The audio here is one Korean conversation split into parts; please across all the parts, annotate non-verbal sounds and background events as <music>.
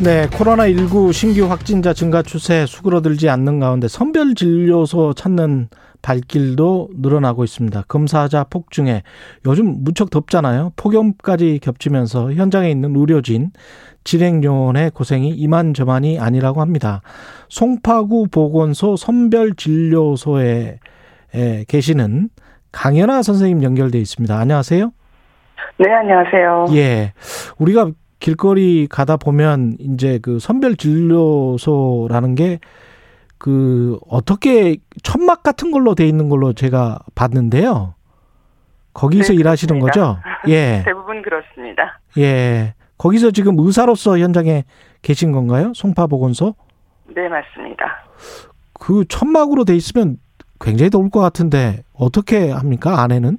네, 코로나19 신규 확진자 증가 추세 수그러들지 않는 가운데 선별 진료소 찾는 발길도 늘어나고 있습니다. 검사자 폭증에 요즘 무척 덥잖아요. 폭염까지 겹치면서 현장에 있는 의료진, 진행요원의 고생이 이만저만이 아니라고 합니다. 송파구 보건소 선별 진료소에 계시는 강연아 선생님 연결돼 있습니다. 안녕하세요. 네, 안녕하세요. 예. 우리가 길거리 가다 보면 이제 그 선별 진료소라는 게 그 어떻게 천막 같은 걸로 돼 있는 걸로 제가 봤는데요. 거기서 네, 일하시는. 거죠? <laughs> 예. 대부분 그렇습니다. 예. 거기서 지금 의사로서 현장에 계신 건가요? 송파보건소? 네, 맞습니다. 그 천막으로 돼 있으면 굉장히 더울 것 같은데 어떻게 합니까? 안에는?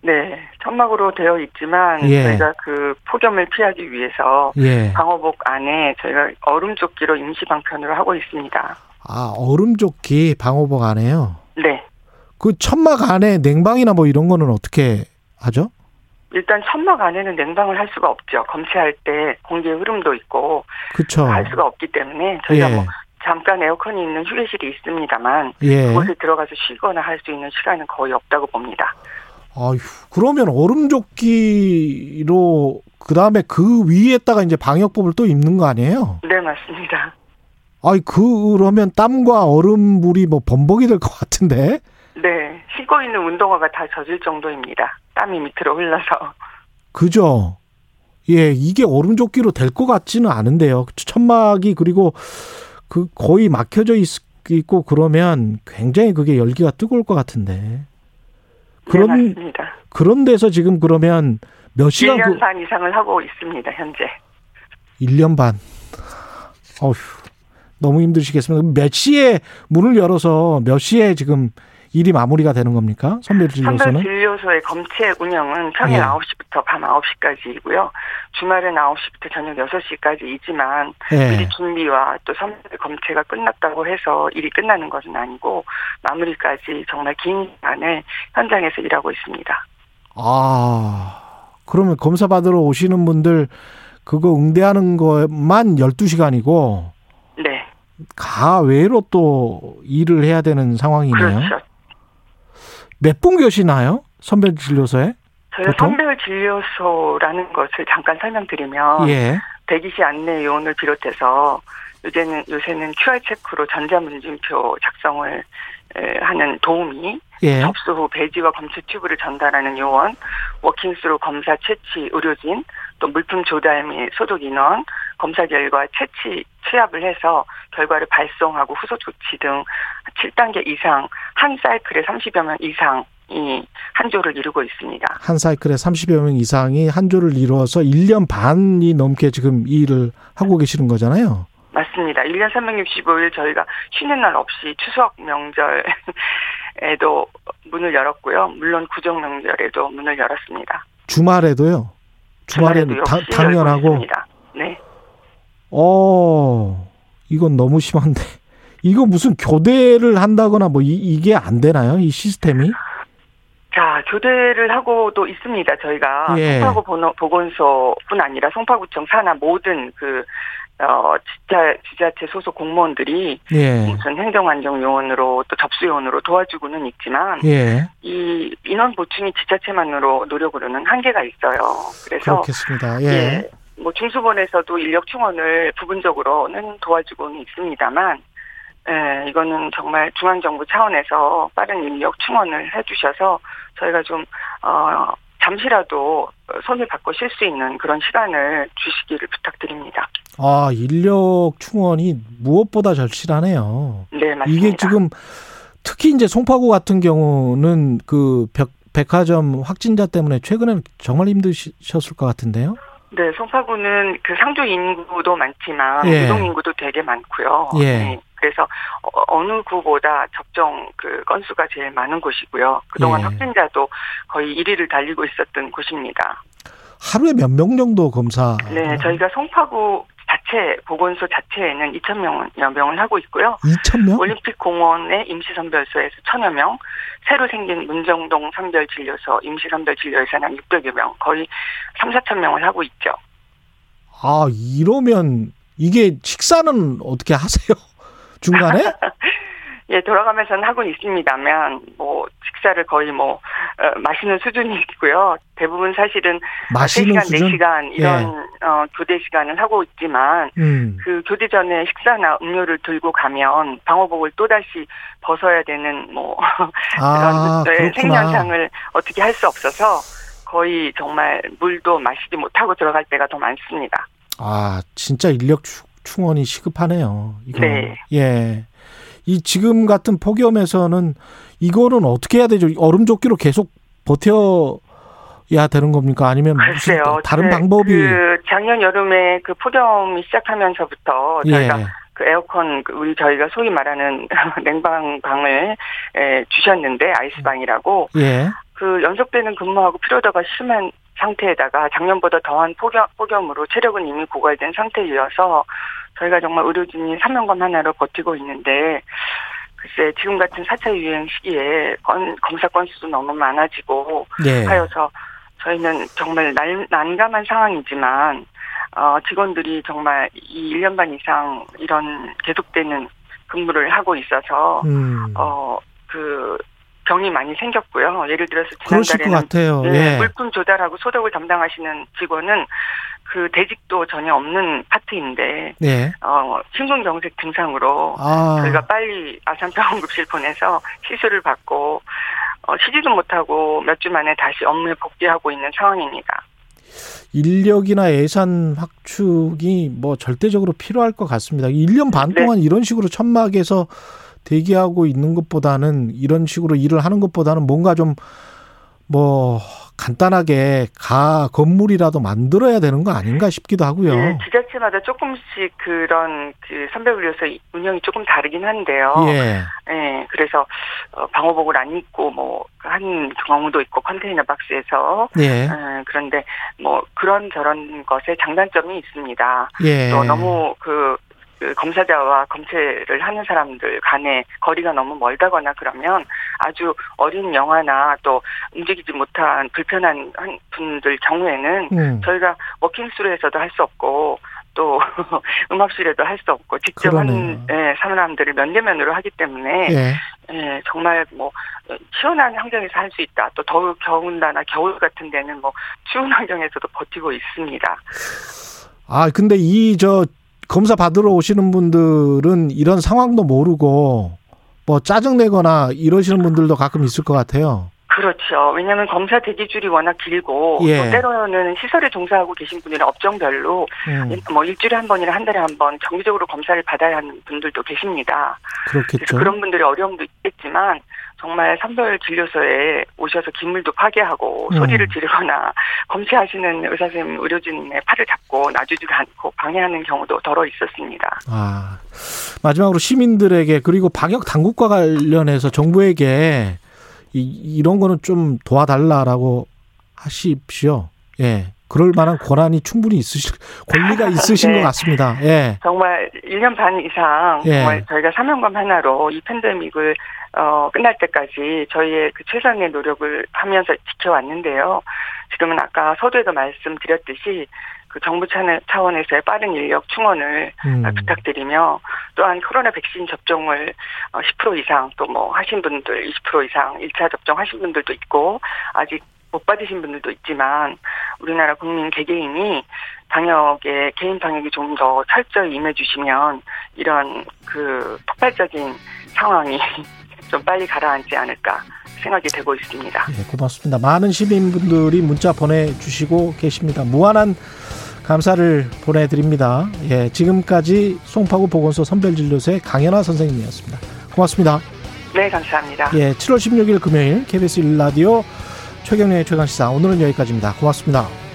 네, 천막으로 되어 있지만 예. 저희가 그 폭염을 피하기 위해서 예. 방호복 안에 저희가 얼음 조끼로 임시 방편으로 하고 있습니다. 아, 얼음 조끼 방호복 안에요. 네. 그 천막 안에 냉방이나 뭐 이런 거는 어떻게 하죠? 일단 천막 안에는 냉방을 할 수가 없죠. 검체할 때 공기의 흐름도 있고 그쵸. 할 수가 없기 때문에 저희가 예. 뭐 잠깐 에어컨이 있는 휴게실이 있습니다만 예. 그곳에 들어가서 쉬거나 할 수 있는 시간은 거의 없다고 봅니다. 아휴, 그러면 얼음조끼로 그 다음에 그 위에다가 이제 방역복을 또 입는 거 아니에요? 네, 맞습니다. 아이 그러면 땀과 얼음물이 뭐 범벅이 될 것 같은데? 네, 신고 있는 운동화가 다 젖을 정도입니다. 땀이 밑으로 흘러서. 그죠? 예, 이게 얼음조끼로 될 것 같지는 않은데요. 천막이 그리고 그 거의 막혀져 있, 있고 그러면 굉장히 그게 열기가 뜨거울 것 같은데. 그런 네. 그런 데서 지금 그러면 몇 시간 1년 그 반 이상을 하고 있습니다, 현재. 1년 반. 어휴. 너무 힘드시겠습니다. 몇 시에 문을 열어서 몇 시에 지금 일이 마무리가 되는 겁니까? 선별 진료소는? 선별진료소의 검체 운영은 평일 예. 9시부터 밤 9시까지이고요. 주말은 9시부터 저녁 6시까지이지만 예. 미리 준비와 또 선별 검체가 끝났다고 해서 일이 끝나는 것은 아니고 마무리까지 정말 긴 시간을 현장에서 일하고 있습니다. 아. 그러면 검사 받으러 오시는 분들 그거 응대하는 것만 12시간이고 네. 가외로 또 일을 해야 되는 상황이네요. 그렇죠. 몇 분 계시나요? 선별 진료소에? 저희가 보통? 선별 진료소라는 것을 잠깐 설명드리면 예. 대기시 안내 요원을 비롯해서 요새는 요새는 QR 체크로 전자문진표 작성을 에, 하는 도우미, 예. 접수 후 배지와 검체 튜브를 전달하는 요원, 워킹스루 검사 채취 의료진, 또 물품 조달 및 소독 인원, 검사 결과 채취 취합을 해서 결과를 발송하고 후속 조치 등 7단계 이상 한 사이클에 30여 명 이상 이 한 조를 이루고 있습니다. 한 사이클에 30여 명 이상이 한 조를 이루어서 1년 반이 넘게 지금 이 일을 하고 계시는 거잖아요. 맞습니다. 1년 365일 저희가 쉬는 날 없이 추석 명절에도 문을 열었고요. 물론 구정 명절에도 문을 열었습니다. 주말에도요. 주말에도 주말에도 당연하고 있습니다. 네. 어, 이건 너무 심한데. <laughs> 이거 무슨 교대를 한다거나 뭐 이, 게안 되나요? 이 시스템이? 자, 교대를 하고도 있습니다. 저희가 예. 송파구 보건소뿐 아니라 송파구청 산하 모든 그 어, 지자, 지자체 소속 공무원들이 예. 무슨 행정안정요원으로 또 접수요원으로 도와주고는 있지만 예. 이 인원 보충이 지자체만으로 노력으로는 한계가 있어요. 그래서 그렇겠습니다. 예. 예, 뭐 중수본에서도 인력 충원을 부분적으로는 도와주고는 있습니다만, 예, 이거는 정말 중앙정부 차원에서 빠른 인력 충원을 해주셔서 저희가 좀 어, 잠시라도 손을 바꿔 쉴수 있는 그런 시간을 주시기를 부탁드립니다. 아, 인력 충원이 무엇보다 절실하네요. 네, 맞습니다. 이게 지금 특히 이제 송파구 같은 경우는 그 백, 백화점 확진자 때문에 최근에는 정말 힘드셨을 것 같은데요. 네, 송파구는 그 상주 인구도 많지만 예. 이동 인구도 되게 많고요. 예. 네, 그래서 어, 어느 구보다 접종 그 건수가 제일 많은 곳이고요. 그동안 예. 확진자도 거의 1위를 달리고 있었던 곳입니다. 하루에 몇 명 정도 검사? 네, 저희가 송파구 자체 보건소 자체에는 2천 명여 명을 하고 있고요. 2천 명? 올림픽 공원의 임시 선별소에서 천여 명, 새로 생긴 문정동 선별 진료소 임시 선별 진료에서는 600여 명, 거의 3, 4천 명을 하고 있죠. 아, 이러면 이게 식사는 어떻게 하세요? 중간에? <laughs> 예, 돌아가면서는 하고 있습니다만, 뭐, 식사를 거의 뭐, 어, 마시는 수준이고요. 대부분 사실은 마시는 3시간, 수준? 4시간 이런, 어, 교대 시간을 하고 있지만, 음. 그 교대 전에 식사나 음료를 들고 가면 방호복을 또다시 벗어야 되는 뭐, <laughs> 아, 그런 네. 생년상을 어떻게 할 수 없어서 거의 정말 물도 마시지 못하고 들어갈 때가 더 많습니다. 아, 진짜 인력 추- 충원이 시급하네요. 이거. 네. 예. 이 지금 같은 폭염에서는 이거는 어떻게 해야 되죠? 얼음 조끼로 계속 버텨 야 되는 겁니까? 아니면 글쎄요. 다른 그- 방법이 그 작년 여름에 그 폭염이 시작하면서부터 저희가 예. 그 에어컨 그 우리 저희가 소위 말하는 <laughs> 냉방방을 에, 주셨는데 아이스방이라고 예. 그 연속되는 근무하고 피로도가 심한 상태에다가 작년보다 더한 폭염, 폭염으로 체력은 이미 고갈된 상태이어서 저희가 정말 의료진이 사명감 하나로 버티고 있는데 글쎄 지금 같은 4차 유행 시기에 건, 검사 건수도 너무 많아지고 예. 하여서 저희는 정말 난, 난감한 상황이지만 어, 직원들이 정말 이 1년 반 이상 이런 계속되는 근무를 하고 있어서 음. 어, 그 병이 많이 생겼고요. 예를 들어서 지난달에는. 네, 예. 물품 조달하고 소독을 담당하시는 직원은 그 대직도 전혀 없는 파트인데 예. 어, 심근경색 증상으로 아. 저희가 빨리 아산병원급실 보내서 시술을 받고 어, 쉬지도 못하고 몇 주 만에 다시 업무에 복귀하고 있는 상황입니다. 인력이나 예산 확충이 뭐 절대적으로 필요할 것 같습니다. 1년 반 네. 동안 이런 식으로 천막에서 대기하고 있는 것보다는 이런 식으로 일을 하는 것보다는 뭔가 좀 뭐 간단하게 가 건물이라도 만들어야 되는 거 아닌가 싶기도 하고요. 예, 지자체마다 조금씩 그런 그 선별분류소 운영이 조금 다르긴 한데요. 예. 예, 그래서 어, 방호복을 안 입고 뭐 한 경우도 있고 컨테이너 박스에서 예. 예, 그런데 뭐 그런 저런 것에 장단점이 있습니다. 예. 또 너무 그, 그 검사자와 검체를 하는 사람들 간에 거리가 너무 멀다거나 그러면 아주 어린 영화나 또 움직이지 못한 불편한 한 분들 경우에는 음. 저희가 워킹스루에서도 할 수 없고 또 <laughs> 음압실에도 할 수 없고 직접 한 그러네요. 예, 사람들을 면대면으로 하기 때문에 예. 예, 정말 뭐 시원한 환경에서 할 수 있다. 또 더울 겨울나나 겨울 같은 데는 뭐 추운 환경에서도 버티고 있습니다. 아, 근데 이 저 검사 받으러 오시는 분들은 이런 상황도 모르고 뭐 짜증내거나 이러시는 분들도 가끔 있을 것 같아요. 그렇죠. 왜냐하면 검사 대기줄이 워낙 길고 예. 또 때로는 시설에 종사하고 계신 분이나 업종별로 음, 뭐 일주일에 한 번이나 한 달에 한 번 정기적으로 검사를 받아야 하는 분들도 계십니다. 그렇겠죠. 그런 분들의 어려움도 있겠지만 정말 선별 진료소에 오셔서 기물도 파괴하고 음. 소리를 지르거나 검체하시는 의사 선생님 의료진의 팔을 잡고 놔주지도 않고 방해하는 경우도 더러 있었습니다. 아, 마지막으로 시민들에게 그리고 방역 당국과 관련해서 정부에게 이, 이런 거는 좀 도와달라라고 하십시오. 예. 그럴 만한 권한이 충분히 있으실, 권리가 <laughs> 있으신 네. 것 같습니다. 예. 정말 1년 반 이상 예. 정말 저희가 사명감 하나로 이 팬데믹을 어, 끝날 때까지 저희의 그 최선의 노력을 하면서 지켜왔는데요. 지금은 아까 서두에도 말씀드렸듯이 그 정부 차원- 차원에서의 빠른 인력 충원을 음. 부탁드리며 또한 코로나 백신 접종을 어, 10% 이상 또 뭐 하신 분들 20% 이상 1차 접종 하신 분들도 있고 아직 못 받으신 분들도 있지만 우리나라 국민 개개인이 방역에 개인 방역이 좀 더 철저히 임해 주시면 이런 그 폭발적인 상황이 <laughs> 좀 빨리 가라앉지 않을까 생각이 되고 있습니다. 예, 고맙습니다. 많은 시민분들이 문자 보내주시고 계십니다. 무한한 감사를 보내드립니다. 예, 지금까지 송파구 보건소 선별진료소의 강연화 선생님이었습니다. 고맙습니다. 네, 감사합니다. 예, 7월 16일 금요일 KBS 1라디오 최경련의 최강시사 오늘은 여기까지입니다. 고맙습니다.